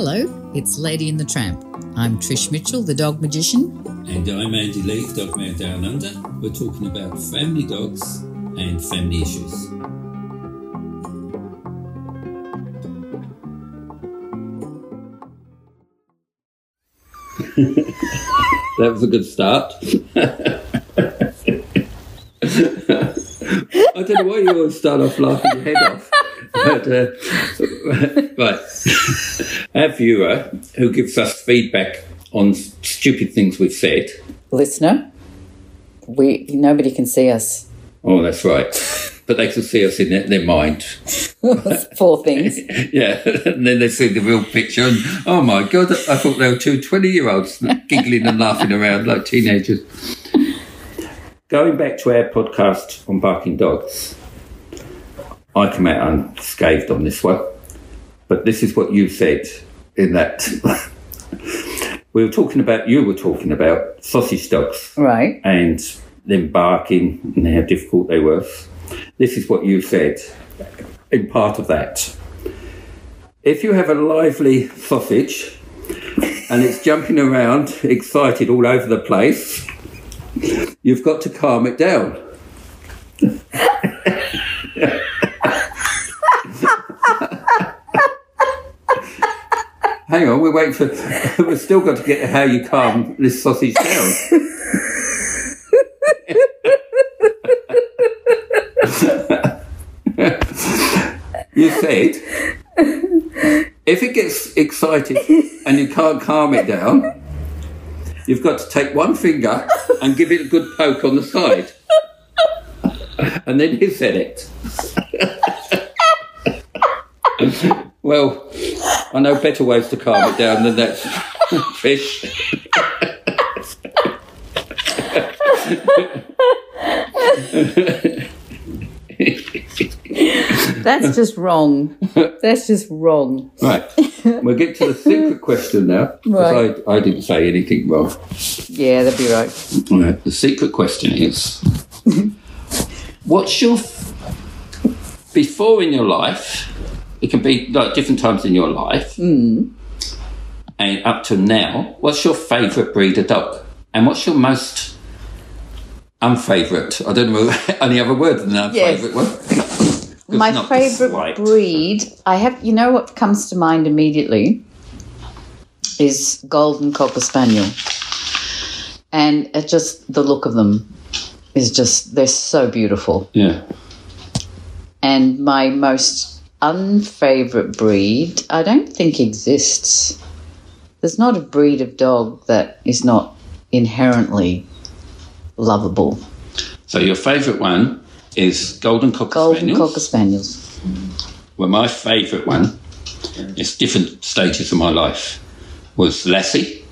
Hello, it's Lady and the Tramp. I'm Trish Mitchell, the dog magician. And I'm Andy Lee, Dogman Down Under. We're talking about family dogs and family issues. that was a good start. I don't know why you always start off laughing your head off. But, uh, right. Our viewer who gives us feedback on stupid things we've said. Listener, we nobody can see us. Oh, that's right. But they can see us in their, their mind. Four things. Yeah, and then they see the real picture, and oh my god, I thought they were two 20 year olds giggling and laughing around like teenagers. Going back to our podcast on barking dogs, I come out unscathed on this one, but this is what you said in that. we were talking about, you were talking about sausage dogs Right. and them barking and how difficult they were. This is what you said in part of that. If you have a lively sausage and it's jumping around, excited all over the place, you've got to calm it down. Hang on, we're waiting for. We've still got to get how you calm this sausage down. You said if it gets excited and you can't calm it down, you've got to take one finger and give it a good poke on the side. And then he said it. well, I know better ways to calm it down than that fish. That's just wrong. That's just wrong. Right. We'll get to the secret question now. Right. I, I didn't say anything wrong. Yeah, that'd be right. Right. The secret question is what's your f- before in your life? It can be like different times in your life, hmm. and up to now. What's your favourite breed of dog, and what's your most unfavourite? I don't know any other word than that Yes. one. My favourite breed, I have, you know what comes to mind immediately is Golden Cocker Spaniel. And it just, the look of them is just, they're so beautiful. Yeah. And my most unfavourite breed, I don't think exists. There's not a breed of dog that is not inherently lovable. So your favourite one is Golden Cocker Golden Spaniels. Cocker Spaniels. Well, my favourite one, it's different stages of my life, was Lassie,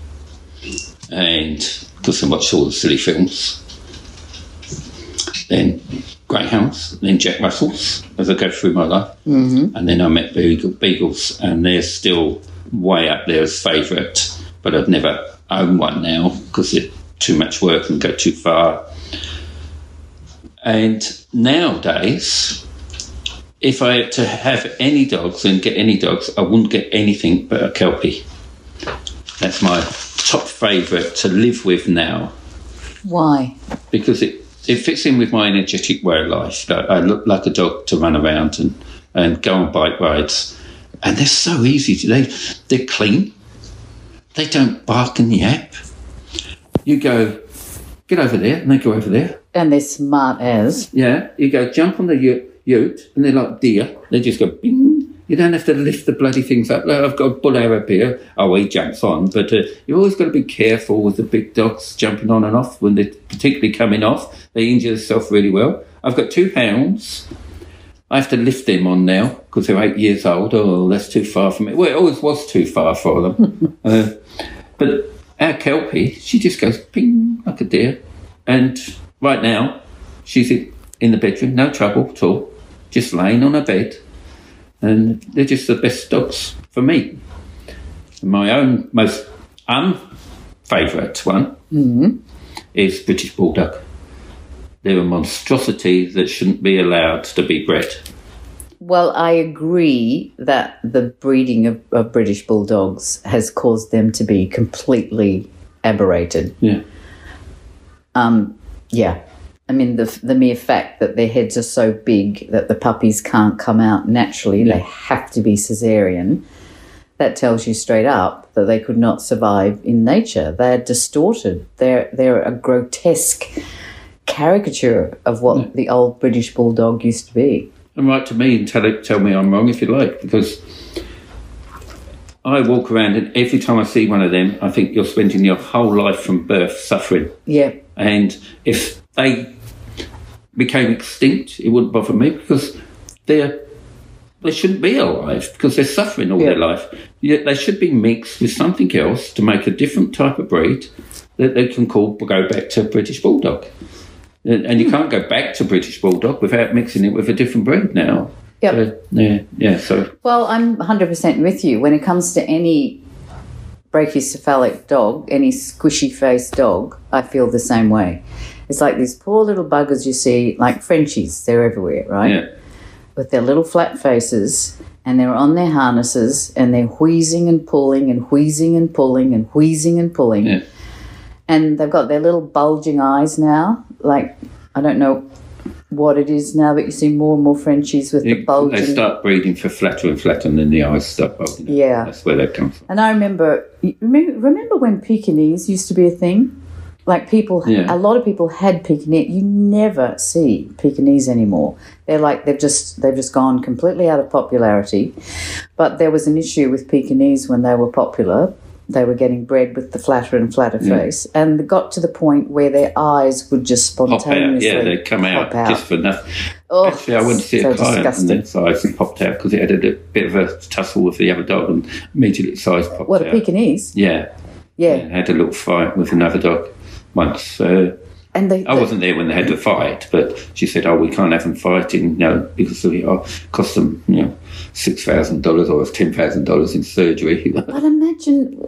and because I watched all the silly films. Then Greyhounds, then Jack Russells as I go through my life, mm-hmm. and then I met Beagle, Beagles, and they're still way up there as favourite, but I've never owned one now because it's too much work and go too far. And nowadays, if I had to have any dogs and get any dogs, I wouldn't get anything but a Kelpie. That's my top favourite to live with now Why? because it, it fits in with my energetic way of life. I, I look like a dog to run around and, and go on bike rides. And they're so easy to they they're clean. They don't bark and yap. You go, get over there, and they go over there. And they're smart as. Yeah, you go jump on the ute, ute and they're like deer. They just go bing. You don't have to lift the bloody things up. Like, I've got a bull Arab here. Oh, he jumps on, but uh, you've always got to be careful with the big dogs jumping on and off when they're particularly coming off. They injure themselves really well. I've got two hounds. I have to lift them on now because they're eight years old. Oh, that's too far for me. Well, it always was too far for them. uh, but our Kelpie, she just goes ping like a deer. And right now, she's in in the bedroom, no trouble at all, just laying on her bed. And they're just the best dogs for me. My own most unfavourite one is British Bulldog. They're a monstrosity that shouldn't be allowed to be bred. Well, I agree that the breeding of, of British bulldogs has caused them to be completely aberrated. Yeah. Um, yeah. I mean, the, the mere fact that their heads are so big that the puppies can't come out naturally, they have to be cesarean, that tells you straight up that they could not survive in nature. They're distorted. They're, they're a grotesque caricature of what the old British bulldog used to be. And write to me and tell it, tell me I'm wrong if you like, because I walk around and every time I see one of them, I think you're spending your whole life from birth suffering. Yeah. And if they became extinct, it wouldn't bother me because they're they shouldn't be alive because they're suffering all their life. Yet they should be mixed with something else to make a different type of breed that they can call go back to British Bulldog. And, and you hmm. can't go back to British Bulldog without mixing it with a different breed now. Yep. So, yeah, yeah. So Well, I'm 100% with you. When it comes to any brachycephalic dog, any squishy faced dog, I feel the same way. It's like these poor little buggers you see, like Frenchies, they're everywhere, right? yeah, With their little flat faces and they're on their harnesses and they're wheezing and pulling and wheezing and pulling and wheezing and pulling. Yeah. And they've got their little bulging eyes now. Like, I don't know what it is now, but you see more and more Frenchies with the They- bulging. they start breeding for flatter and flatter, and then the eyes start bulging. Yeah. that's where they come from. And I remember, remember, remember when Pekingese used to be a thing? Like people, Yeah. a lot of people had Pekingese. You never see Pekingese anymore. They're like they've just they've just gone completely out of popularity. But there was an issue with Pekingese when they were popular. They were getting bred with the flatter and flatter face, and got to the point where their eyes would just spontaneously Pop out, yeah, they'd come out, out. just for nothing. Oh, Actually, I went to see so a client disgusting. and its eyes popped out because it had a bit of a tussle with the other dog and immediately its eyes popped What a out. Pekingese? Yeah, Yeah, yeah, had a little fight with another dog once. Uh, and they, I wasn't there when they had the fight, but she said, "Oh, we can't have them fighting, you know, because oh, it oh, cost them, you know, six thousand dollars or ten thousand dollars in surgery." But imagine,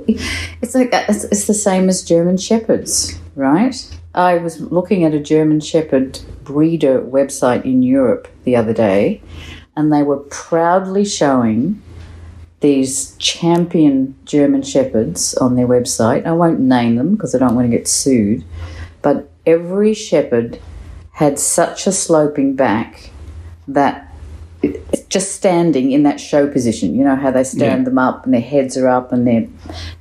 it's like it's, it's the same as German shepherds, right? I was looking at a German shepherd breeder website in Europe the other day, and they were proudly showing these champion German shepherds on their website. I won't name them because I don't want to get sued, but every shepherd had such a sloping back that it's just standing in that show position. You know how they stand Yeah. them up and their heads are up and their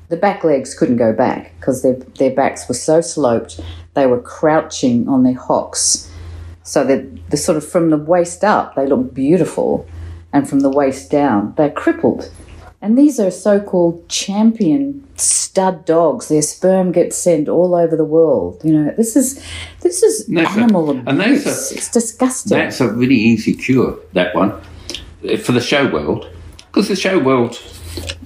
the back legs couldn't go back because their their backs were so sloped. They were crouching on their hocks, so that the sort of from the waist up they look beautiful, and from the waist down they're crippled. And these are so-called champion stud dogs. Their sperm gets sent all over the world. You know, this is this is That's a- animal and abuse. that's a- it's disgusting. That's a really easy cure, that one, uh, for the show world. Because the show world,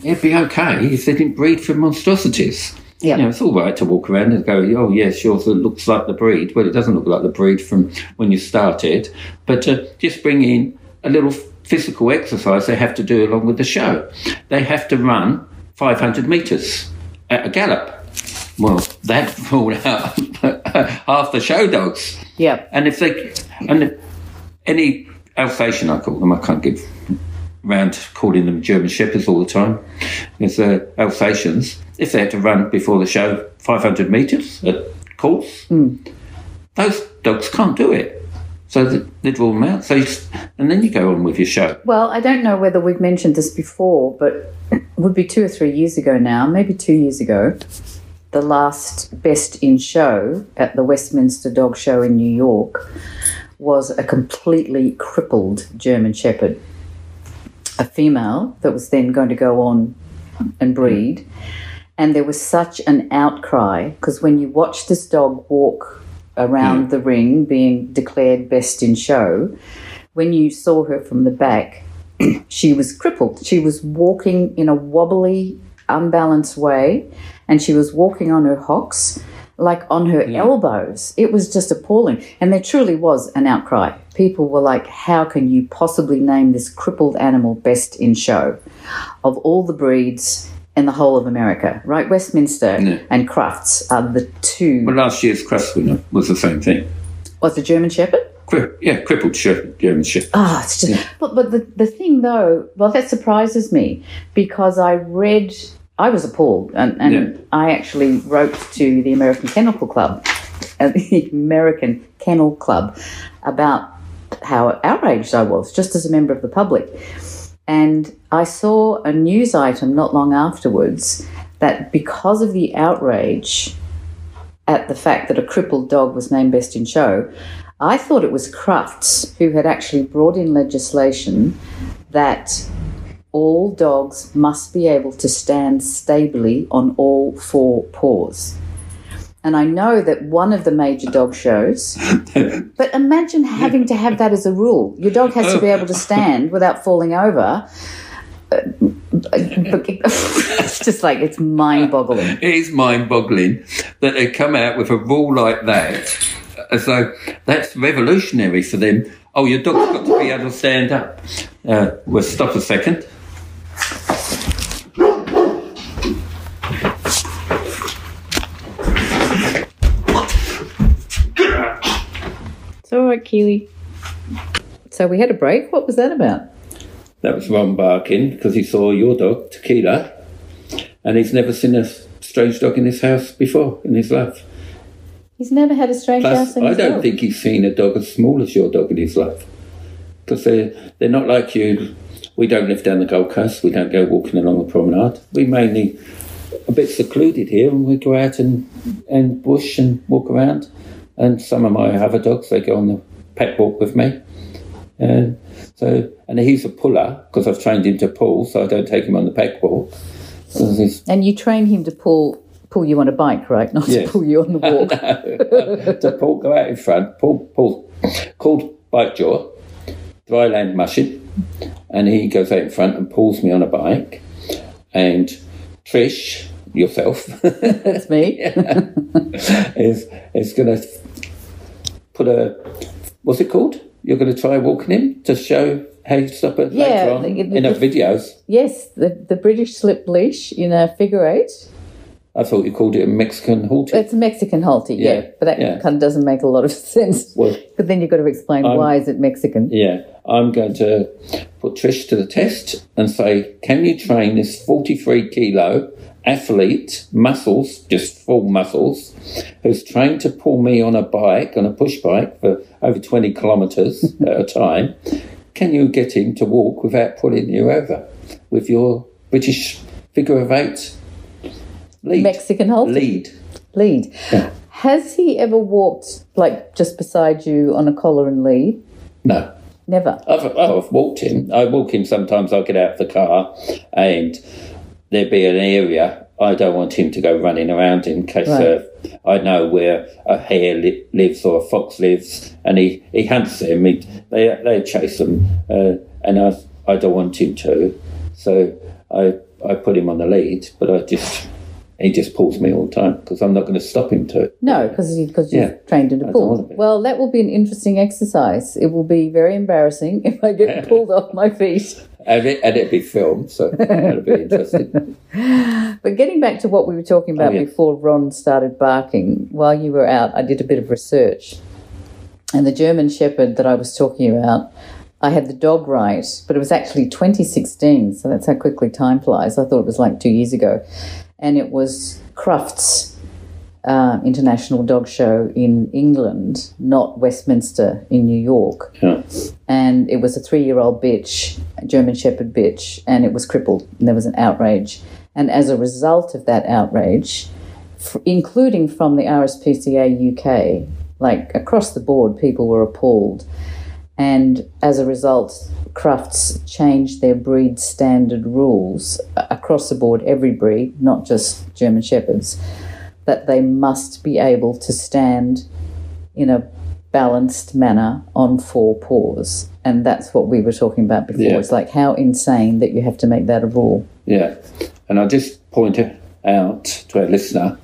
it'd be okay if they didn't breed for monstrosities. Yeah. You know, it's all right to walk around and go, oh, yes, yours looks like the breed. Well, it doesn't look like the breed from when you started. But uh, just bring in a little physical exercise they have to do along with the show. They have to run 500 metres at a gallop. Well, that ruled out half the show dogs. yeah. And if they, and if any Alsatian, I call them, I can't give round calling them German Shepherds all the time. There's uh, Alsatians. If they had to run before the show 500 metres at course, those dogs can't do it. So th- they'd rule them out. So you, and then you go on with your show. Well, I don't know whether we've mentioned this before, but it would be two or three years ago now, maybe two years ago, the last Best in Show at the Westminster Dog Show in New York was a completely crippled German Shepherd, a female that was then going to go on and breed. And there was such an outcry because when you watch this dog walk around the ring being declared best in show, when you saw her from the back, she was crippled. She was walking in a wobbly, unbalanced way, and she was walking on her hocks, like on her elbows. It was just appalling. And there truly was an outcry. People were like, How can you possibly name this crippled animal best in show? Of all the breeds in the whole of America, right? Westminster Yeah. and Crufts are the two. Well, last year's Crufts winner was the same thing. Was the German Shepherd? Cri- yeah, crippled Shepherd, German Shepherd. Ah, it's just. But but the the thing though, well, that surprises me because I read. I was appalled, and, and Yeah. I actually wrote to the American Kennel Club, uh, the American Kennel Club, about how outraged I was, just as a member of the public. And I saw a news item not long afterwards that because of the outrage at the fact that a crippled dog was named best in show, I thought it was Crufts who had actually brought in legislation that all dogs must be able to stand stably on all four paws. And I know that one of the major dog shows, but imagine having to have that as a rule. Your dog has to be able to stand without falling over. Uh, but it's just like it's mind boggling. It is mind boggling that they come out with a rule like that as though that's revolutionary for them. Oh, your dog's got to be able to stand up. Uh, we'll stop a second. It's all right, Keely. So we had a break. What was that about? That was Ron barking because he saw your dog, Tequila, and he's never seen a strange dog in his house before in his life. He's never had a strange Plus, house in his life? I don't dog. think he's seen a dog as small as your dog in his life. Because they're, they're not like you. We don't live down the Gold Coast. We don't go walking along the promenade. We mainly a bit secluded here and we go out and, and bush and walk around. And some of my other dogs, they go on the pet walk with me. And so, and he's a puller because I've trained him to pull, so I don't take him on the. 'Cause he's- And you train him to pull pull you on a bike, right? Not Yes. to pull you on the walk. to Paul go out in front. pull, pull, called Bikejor, dry land mushing, and he goes out in front and pulls me on a bike. And Trish, yourself, That's me. is is going to put a what's it called? You're going to try walking him to show how you stop it Yeah, later on the- the- in the the- videos. Yes, the, the British slip leash in a figure eight. I thought you called it a Mexican halter. It's a Mexican halter, yeah, Yeah, but that yeah. kind of doesn't make a lot of sense. Well, But then you've got to explain why is it Mexican? Yeah, I'm going to put Trish to the test and say, can you train this 43 kilo athlete, muscles, just full muscles, who's trained to pull me on a bike, on a push bike for over 20 kilometres at a time? Can you get him to walk without pulling you over with your British figure of eight lead? Mexican halter lead. lead. Has he ever walked like just beside you on a collar and lead? No. Never. I've, I've walked him. I walk him sometimes. I'll get out of the car and there'd be an area I don't want him to go running around in case Right. uh, I know where a hare li- lives or a fox lives and he, he hunts them. He, they, they chase them uh, and I, I don't want him to. So I, I put him on the lead, but I just he just pulls me all the time because I'm not going to stop him to. No, because because you've Yeah. trained him to pull. Well, that will be an interesting exercise. It will be very embarrassing if I get pulled off my feet. And, it, and it'd be filmed, so that'd be interesting. But getting back to what we were talking about Oh, yeah. before Ron started barking, while you were out, I did a bit of research. And the German Shepherd that I was talking about, I had the dog right, but it was actually 2016, so that's how quickly time flies. I thought it was like two years ago. And it was Crufts uh, International Dog Show in England, not Westminster in New York Yeah. and it was a three-year-old bitch, a German Shepherd bitch, and it was crippled. And there was an outrage, and as a result of that outrage, f- including from the RSPCA UK, like across the board, people were appalled, and as a result, Crufts changed their breed standard rules across the board, every breed, not just German Shepherds, that they must be able to stand in a balanced manner on four paws. And that's what we were talking about before. Yeah. It's like how insane that you have to make that a rule. Yeah, and I just point out to our listener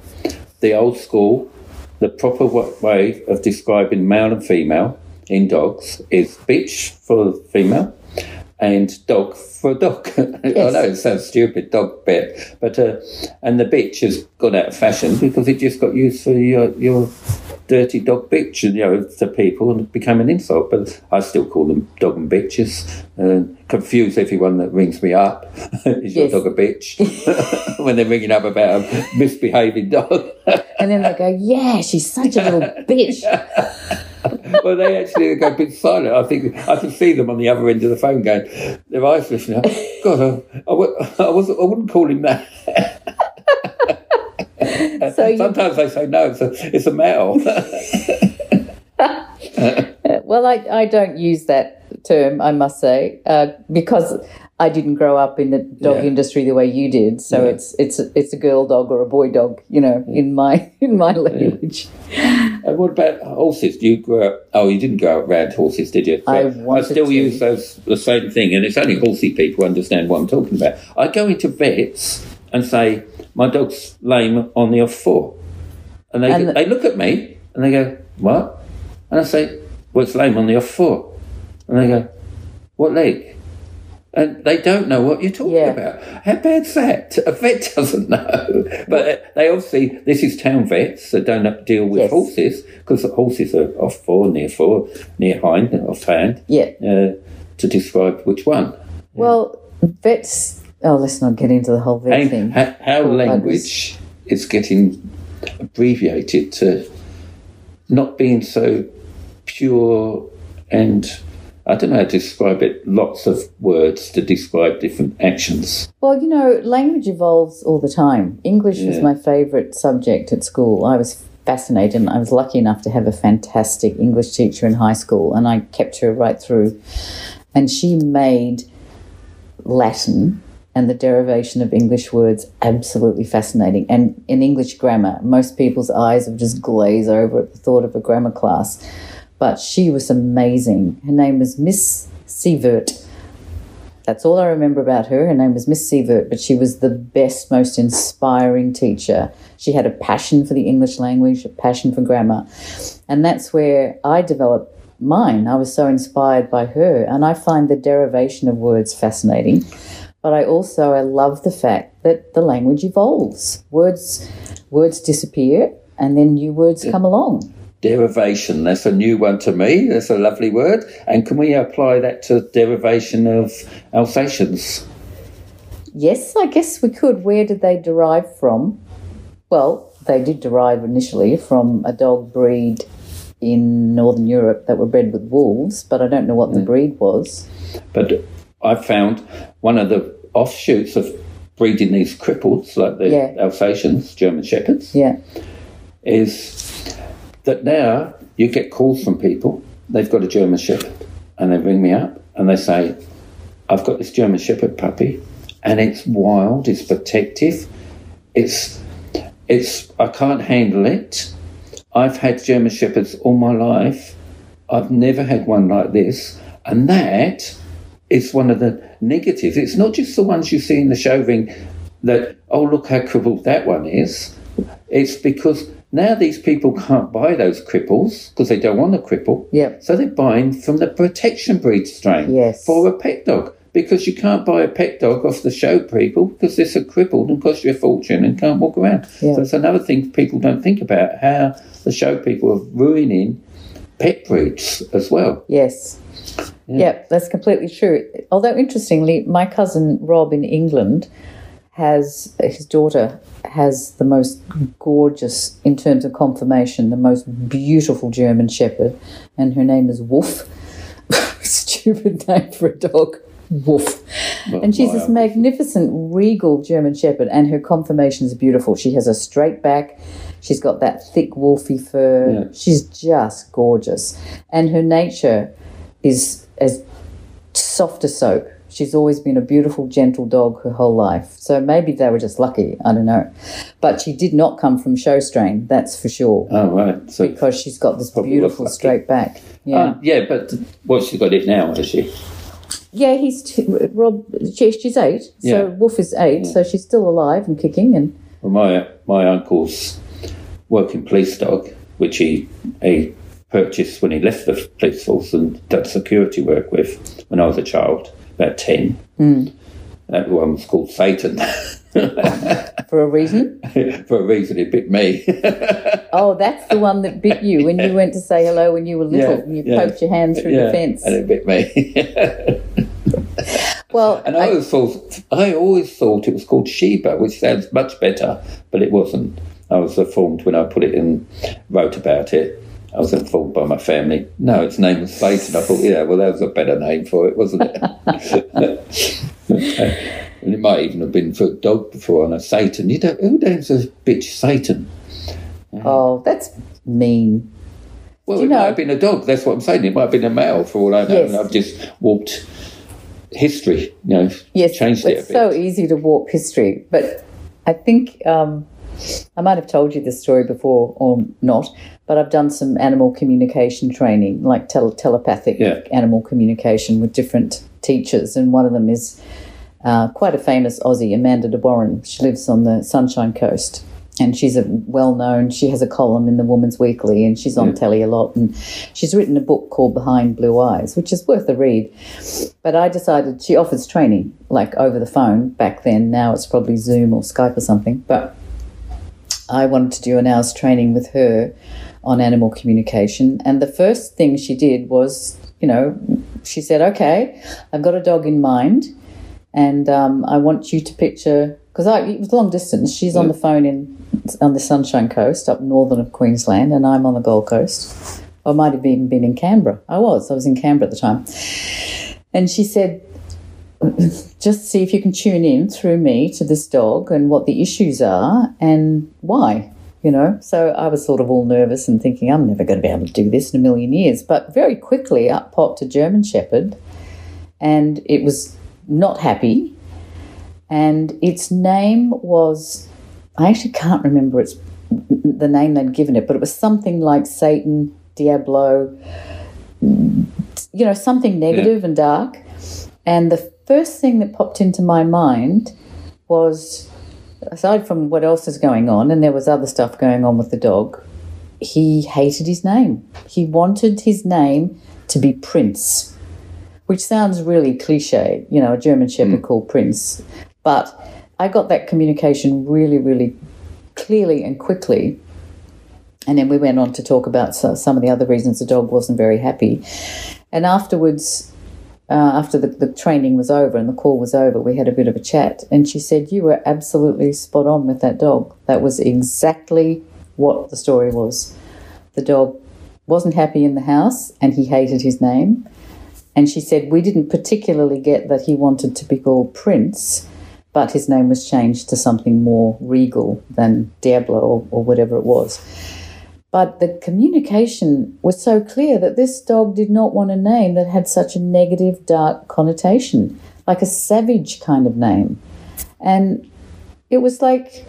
the old school, the proper way of describing male and female in dogs is bitch for female and dog for dog. I know it sounds stupid, dog bit, but uh, and the bitch has gone out of fashion because it just got used for your your dirty dog bitch, and you know, to people, and became an insult. But I still call them dog and bitches, and confuse everyone that rings me up. Is your Yes. dog a bitch? when they're ringing up about a misbehaving dog. And then they go, yeah, she's such a little bitch. well, they actually go a bit silent. I think I can see them on the other end of the phone going, their eyes lifting up. God, I, I, I, wasn't, I wouldn't call him that. So you, Sometimes they say no, it's a, it's a male. well, I, I don't use that term, I must say, uh, because I didn't grow up in the dog Yeah. industry the way you did. So Yeah. it's it's it's a girl dog or a boy dog, you know, in my in my language. And what about horses? Do you grow up? Oh, you didn't grow up around horses, did you? I I still to. use those the same thing, and it's only horsey people understand what I'm talking about. I go into vets and say my dog's lame on the off foot, and they And the- they look at me and they go what? And I say, well, it's lame on the off foot, and they go, what leg? And they don't know what you're talking Yeah. about. How bad's that? A vet doesn't know. But they obviously, this is town vets that don't deal with Yes. horses because horses are off fore, near fore, near hind, off hand, Yeah. uh, to describe which one. Well, vets. Oh, let's not get into the whole vet And thing. how, how Poor language is getting abbreviated to not being so pure and I don't know how to describe it. Lots of words to describe different actions. Well, you know, language evolves all the time. English was my favourite subject at school. I was fascinated. and I was lucky enough to have a fantastic English teacher in high school, and I kept her right through. And she made Latin and the derivation of English words absolutely fascinating. And in English grammar, most people's eyes would just glaze over at the thought of a grammar class. But she was amazing. Her name was Miss Sievert. That's all I remember about her. Her name was Miss Sievert, but she was the best, most inspiring teacher. She had a passion for the English language, a passion for grammar. And that's where I developed mine. I was so inspired by her. And I find the derivation of words fascinating. But I also I love the fact that the language evolves. Words words disappear and then new words come along. Derivation, that's a new one to me. That's a lovely word. And can we apply that to derivation of Alsatians? Yes, I guess we could. Where did they derive from? Well, they did derive initially from a dog breed in Northern Europe that were bred with wolves, but I don't know what the mm. breed was. But I've found one of the offshoots of breeding these cripples, like the Yeah. Alsatians, German Shepherds, Yeah, is that now you get calls from people, they've got a German Shepherd, and they ring me up and they say, I've got this German Shepherd puppy, and it's wild, it's protective, it's, it's, I can't handle it. I've had German Shepherds all my life. I've never had one like this. And that is one of the negatives. It's not just the ones you see in the show ring that, oh, look how crippled that one is. It's because now these people can't buy those cripples because they don't want a cripple. Yep. So they're buying from the protection breed strain Yes. for a pet dog. Because you can't buy a pet dog off the show people because they're so crippled and cost you a fortune and can't walk around. Yeah. So it's another thing people don't think about how the show people are ruining pet breeds as well. yes. Yeah. that's completely true. Although, interestingly, my cousin Rob in England has his daughter has the most gorgeous, in terms of conformation, the most beautiful German Shepherd, and her name is Wolf. Stupid name for a dog. Wolf. And she's this magnificent, regal German Shepherd, and her conformation is beautiful. She has a straight back. She's got that thick, wolfy fur. Yeah. She's just gorgeous. And her nature is as soft as soap. She's always been a beautiful, gentle dog her whole life. So maybe they were just lucky. I don't know. But she did not come from show strain, that's for sure. Oh, right. So, Because she's got this beautiful straight back. Yeah. Um, yeah, but what she's got it now, has she? Yeah, he's t- Rob. She, she's eight, so Yeah. Wolf is eight, so she's still alive and kicking. And Well, my my uncle's working police dog, which he he purchased when he left the police force and did security work with when I was a child, about ten. Hmm. That one was called Satan. For a reason? For a reason, it bit me. Oh, that's the one that bit you when you went to say hello when you were little Yeah, and you yeah. poked your hand through the fence. and it bit me. Well, and I, I- always thought, I always thought it was called Sheba, which sounds much better, but it wasn't. I was informed when I put it in, wrote about it. I was informed by my family. No, its name was Satan. I thought, yeah, well, that was a better name for it, wasn't it? and it might even have been for a dog before on a Satan. You don't, who names a bitch Satan? oh, that's mean. Well, Do you it might have been a dog. That's what I'm saying. It might have been a male for all I know. Yes. And I've just warped history, you know, Yes, changed it it's so easy to warp history. But I think um, I might have told you this story before or not, but I've done some animal communication training, like tele- telepathic Yeah. animal communication with different teachers. And one of them is uh, quite a famous Aussie, Amanda de Warren. She lives on the Sunshine Coast. And she's a well known, she has a column in the Woman's Weekly and she's on telly a lot. And she's written a book called Behind Blue Eyes, which is worth a read. But I decided she offers training like over the phone back then. Now it's probably Zoom or Skype or something. But I wanted to do an hour's training with her on animal communication. And the first thing she did was, you know, she said, okay, I've got a dog in mind. And um, I want you to picture, because it was long distance. She's on the phone in on the Sunshine Coast up northern of Queensland, and I'm on the Gold Coast. I might have even been in Canberra. I was. I was in Canberra at the time. And she said, just see if you can tune in through me to this dog and what the issues are and why, you know. So I was sort of all nervous and thinking, I'm never going to be able to do this in a million years. But very quickly, up popped a German Shepherd and it was not happy. And its name was, I actually can't remember its the name they'd given it, but it was something like Satan, Diablo, you know, something negative and dark. And the first thing that popped into my mind was, aside from what else is going on, and there was other stuff going on with the dog, he hated his name. He wanted his name to be Prince, which sounds really cliche, you know, a German Shepherd mm. called Prince. But I got that communication really, really clearly and quickly. And then we went on to talk about some of the other reasons the dog wasn't very happy. And afterwards, uh, after the, the training was over and the call was over, we had a bit of a chat. And she said, You were absolutely spot on with that dog. That was exactly what the story was. The dog wasn't happy in the house and he hated his name. And she said, We didn't particularly get that he wanted to be called Prince, but his name was changed to something more regal than Diablo or, or whatever it was. But the communication was so clear that this dog did not want a name that had such a negative, dark connotation, like a savage kind of name. And it was like,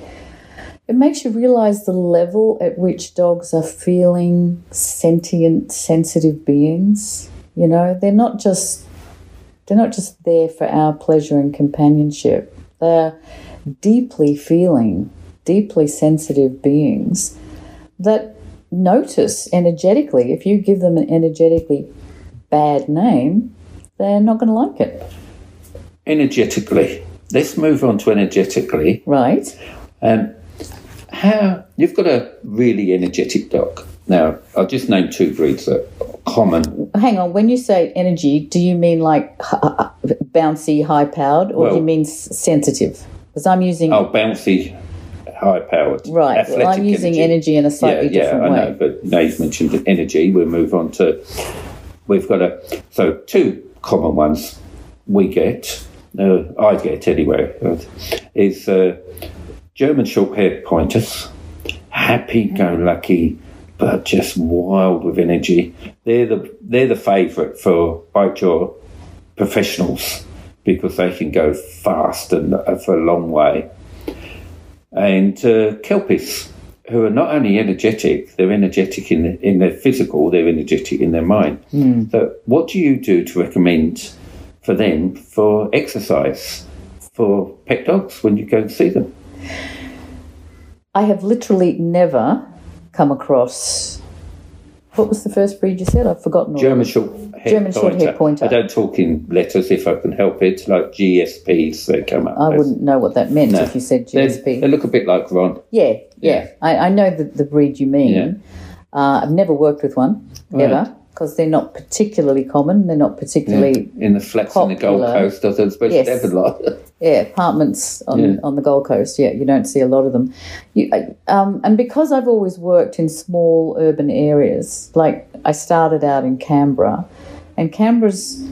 it makes you realize the level at which dogs are feeling sentient, sensitive beings. You know, they're not just they're not just there for our pleasure and companionship. They're deeply feeling, deeply sensitive beings that notice energetically. If you give them an energetically bad name, they're not going to like it, energetically. Let's move on to energetically. right? Um, how you've got a really energetic dog. Now, I'll just name two breeds that are common. Hang on, when you say energy, do you mean like bouncy, high powered, or do you mean s- sensitive? Because I'm using Oh, bouncy, high powered. right. Well, I'm using energy, in a slightly yeah, different yeah, I way. know. But now you've mentioned energy, we'll move on to. We've got a so two common ones we get. Uh, I get anyway. Is uh, German short-haired pointers, happy-go-lucky, but just wild with energy. They're the they're the favourite for bikejor professionals because they can go fast and uh, for a long way and uh, kelpies who are not only energetic, they're energetic in, in their physical, they're energetic in their mind. So, what do you do to recommend for them for exercise for pet dogs when you go and see them? I have literally never come across What was the first breed you said? I've forgotten. German of short hair German short-haired pointer. I don't talk in letters if I can help it, like GSPs. They come up. I wouldn't know what that meant No. if you said They, GSP. they look a bit like Ron. yeah, yeah. Yeah. I, I know the, the breed you mean. Yeah. Uh, I've never worked with one ever because they're not particularly common. They're not particularly in the flats in the Gold. Coast. I was supposed Yes. a lot. yeah apartments on Yeah. on the Gold Coast. Yeah, you don't see a lot of them. You, um, and because I've always worked in small urban areas, like I started out in Canberra, and Canberra's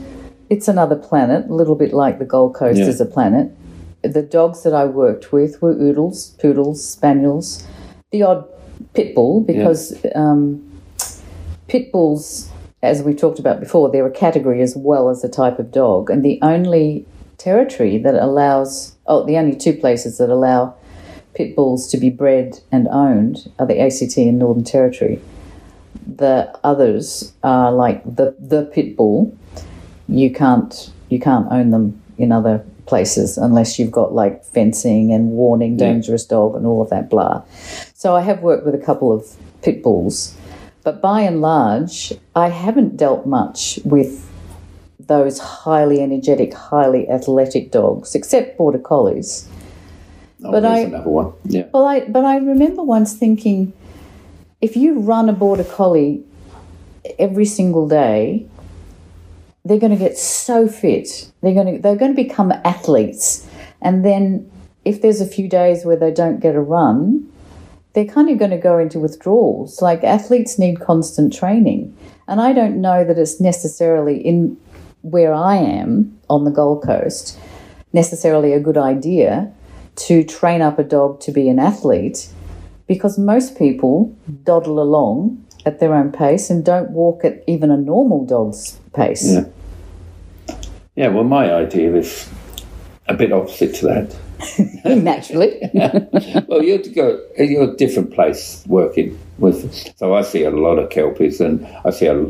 it's another planet, a little bit like the Gold Coast Yeah. is a planet. The dogs that I worked with were oodles, poodles, spaniels, the odd pit bull because um, pit bulls, as we talked about before, they're a category as well as a type of dog, and the only territory that allows oh, the only two places that allow pit bulls to be bred and owned are the ACT and Northern Territory. The others are like the the pit bull. You can't you can't own them in other places unless you've got like fencing and warning dangerous dog and all of that blah. So I have worked with a couple of pit bulls, but by and large, I haven't dealt much with those highly energetic, highly athletic dogs, except border collies. Oh, But I- another one. Yeah. Well, I but I remember once thinking, if you run a border collie every single day, they're going to get so fit. They're going to they're going to become athletes, and then if there's a few days where they don't get a run, they're kind of going to go into withdrawals. Like athletes need constant training, and I don't know that it's necessarily in where I am on the Gold Coast necessarily a good idea to train up a dog to be an athlete because most people dawdle along at their own pace and don't walk at even a normal dog's pace. Yeah. Yeah, well, my idea is a bit opposite to that. Naturally. well, you're to go. You're a different place working with. So I see a lot of kelpies, and I see a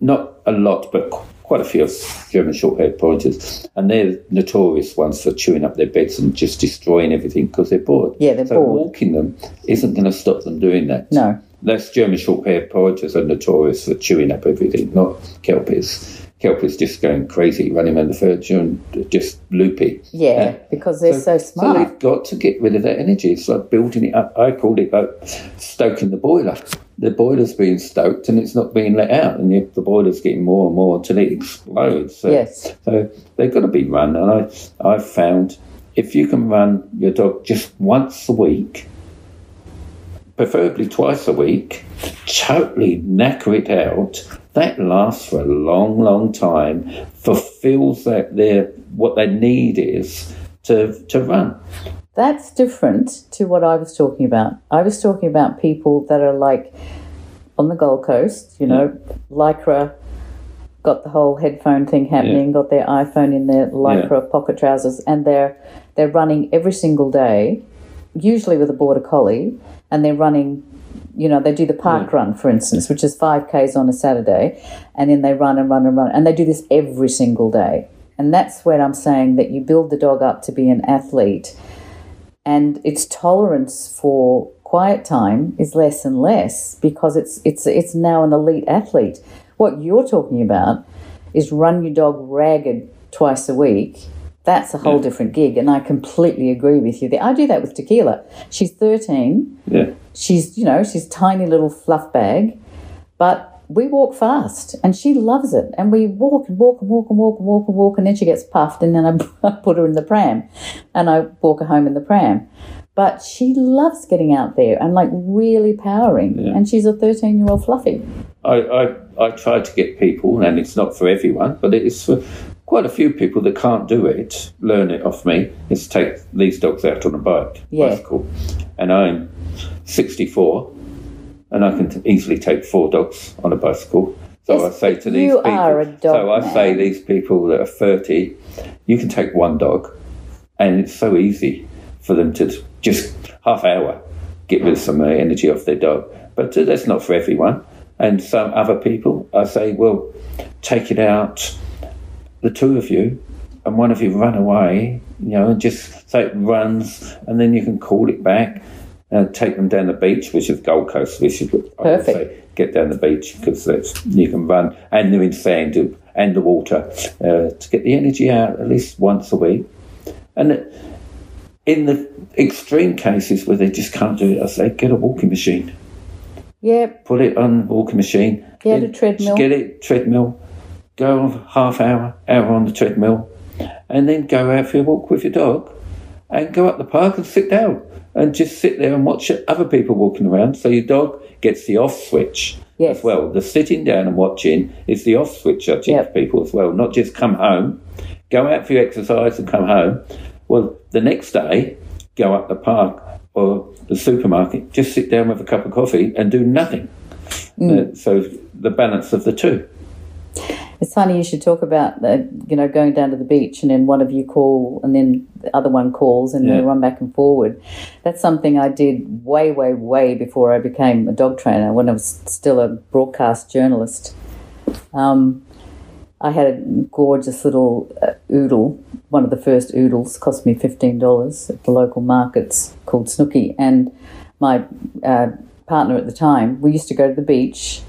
not a lot, but quite a few of German short-haired pointers, and they're notorious ones for chewing up their beds and just destroying everything because they're bored. Yeah, they're so bored. walking them isn't going to stop them doing that. No. That's German short-haired pointers are notorious for chewing up everything, not kelpies. Kelpies just going crazy, running around the furniture and just loopy. Yeah, because they're so, So smart. they've got to get rid of that energy. It's like building it up. I call it like stoking the boiler. The boiler's being stoked and it's not being let out, and the, the boiler's getting more and more until it explodes. So, Yes. so they've got to be run. And I, I've found if you can run your dog just once a week, preferably twice a week, totally knacker it out. That lasts for a long, long time. Fulfills that their what their need is to to run. That's different to what I was talking about. I was talking about people that are like on the Gold Coast, you know, Lycra, got the whole headphone thing happening, got their iPhone in their Lycra pocket trousers, and they're they're running every single day, usually with a border collie, and they're running. You know, they do the park run, for instance, which is five k's on a Saturday, and then they run and run and run, and they do this every single day. And that's where I'm saying that you build the dog up to be an athlete and its tolerance for quiet time is less and less because it's it's it's now an elite athlete. What you're talking about is run your dog ragged twice a week. That's a whole different gig, and I completely agree with you. there. I do that with Tequila. She's 13. Yeah. She's you know she's tiny little fluff bag, but we walk fast, and she loves it. And we walk and walk and walk and walk and walk and walk, and then she gets puffed, and then I put her in the pram, and I walk her home in the pram. But she loves getting out there and like really powering, and she's a 13 year old fluffy. I, I I try to get people, and it's not for everyone, but it is for quite a few people that can't do it. Learn it off me. Is take these dogs out on a bike, Yeah. bicycle, and I'm 64, and I can t- easily take four dogs on a bicycle. So Yes, I say to these you people, are a dog so I say these people that are 30, you can take one dog, and it's so easy for them to just half hour get rid of some energy off their dog. But uh, that's not for everyone. And some other people, I say, well, take it out, the two of you, and one of you run away, you know, and just say it runs, and then you can call it back and take them down the beach, which is Gold Coast, which is, I Perfect. say, get down the beach because that's you can run and they're in sand and the water uh, to get the energy out at least once a week. And in the extreme cases where they just can't do it, I say get a walking machine. Yeah, Put it on the walking machine. Get a treadmill. Get it treadmill. Go half hour, hour on the treadmill, and then go out for a walk with your dog, and go up the park and sit down and just sit there and watch other people walking around. So your dog gets the off switch Yes. as well. The sitting down and watching is the off switch I teach Yep. people as well. Not just come home, go out for your exercise and come home. Well, the next day, go up the park or the supermarket, just sit down with a cup of coffee and do nothing. Uh, so the balance of the two. It's funny you should talk about the, you know going down to the beach and then one of you call and then the other one calls and Yeah. they run back and forward. That's something I did way, way, way before I became a dog trainer when I was still a broadcast journalist. Um, I had a gorgeous little uh, oodle, one of the first oodles, cost me fifteen dollars at the local markets called Snooky, and my uh, partner at the time, we used to go to the beach,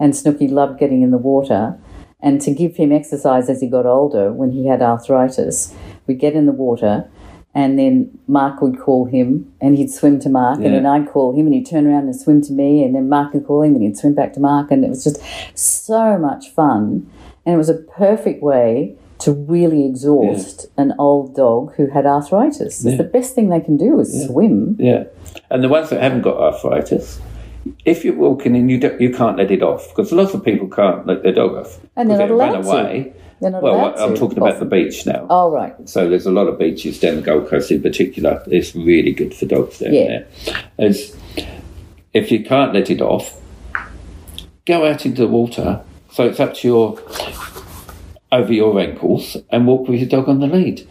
and Snooky loved getting in the water. And to give him exercise as he got older, when he had arthritis, we'd get in the water, and then Mark would call him, and he'd swim to Mark, Yeah. and then I'd call him, and he'd turn around and swim to me, and then Mark would call him, and he'd swim back to Mark, and it was just so much fun, and it was a perfect way to really exhaust an old dog who had arthritis. Yeah. It's the best thing they can do is swim. Yeah, and the ones that haven't got arthritis, if you're walking and you don't, you can't let it off because lots of people can't let their dog off. And they're not allowed to. run away. They're not Well, I'm to, talking about the beach now. Oh, right. So there's a lot of beaches down the Gold Coast in particular. It's really good for dogs down Yeah. there. As if you can't let it off, go out into the water. So it's up to your over your ankles and walk with your dog on the lead.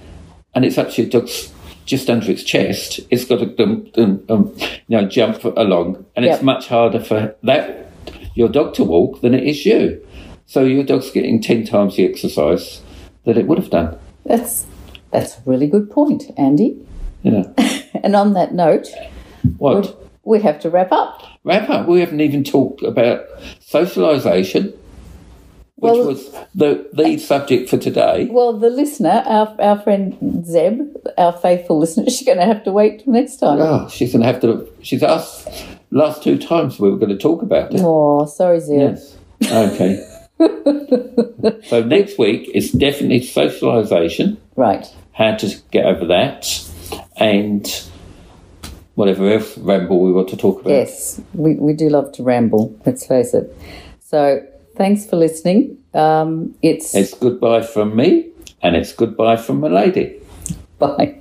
And it's up to your dog's just under its chest. It's got to um, um, you know jump along, and it's much harder for that your dog to walk than it is you. So your dog's getting ten times the exercise that it would have done. That's that's a really good point, Andy. Know And on that note, what? we have to wrap up. wrap up. We haven't even talked about socialisation, which Well- was the the uh, subject for today. Well, the listener, our, our friend Zeb, our faithful listener, she's going to have to wait till next time. Oh, she's going to have to. She's asked last two times we were going to talk about it. Oh, sorry, Zeb. Yes. Okay. so next week is definitely socialisation. Right. How to get over that, and whatever else ramble we want to talk about. Yes, we, we do love to ramble, let's face it. So thanks for listening. Um, it's It's goodbye from me, and it's goodbye from my lady. bye.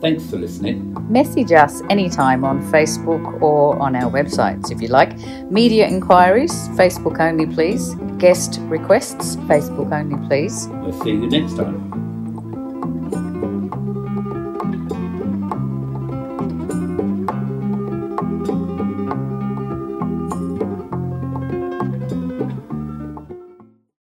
Thanks for listening. Message us anytime on Facebook or on our websites if you like. Media inquiries, Facebook only, please. Guest requests, Facebook only, please. We'll see you next time.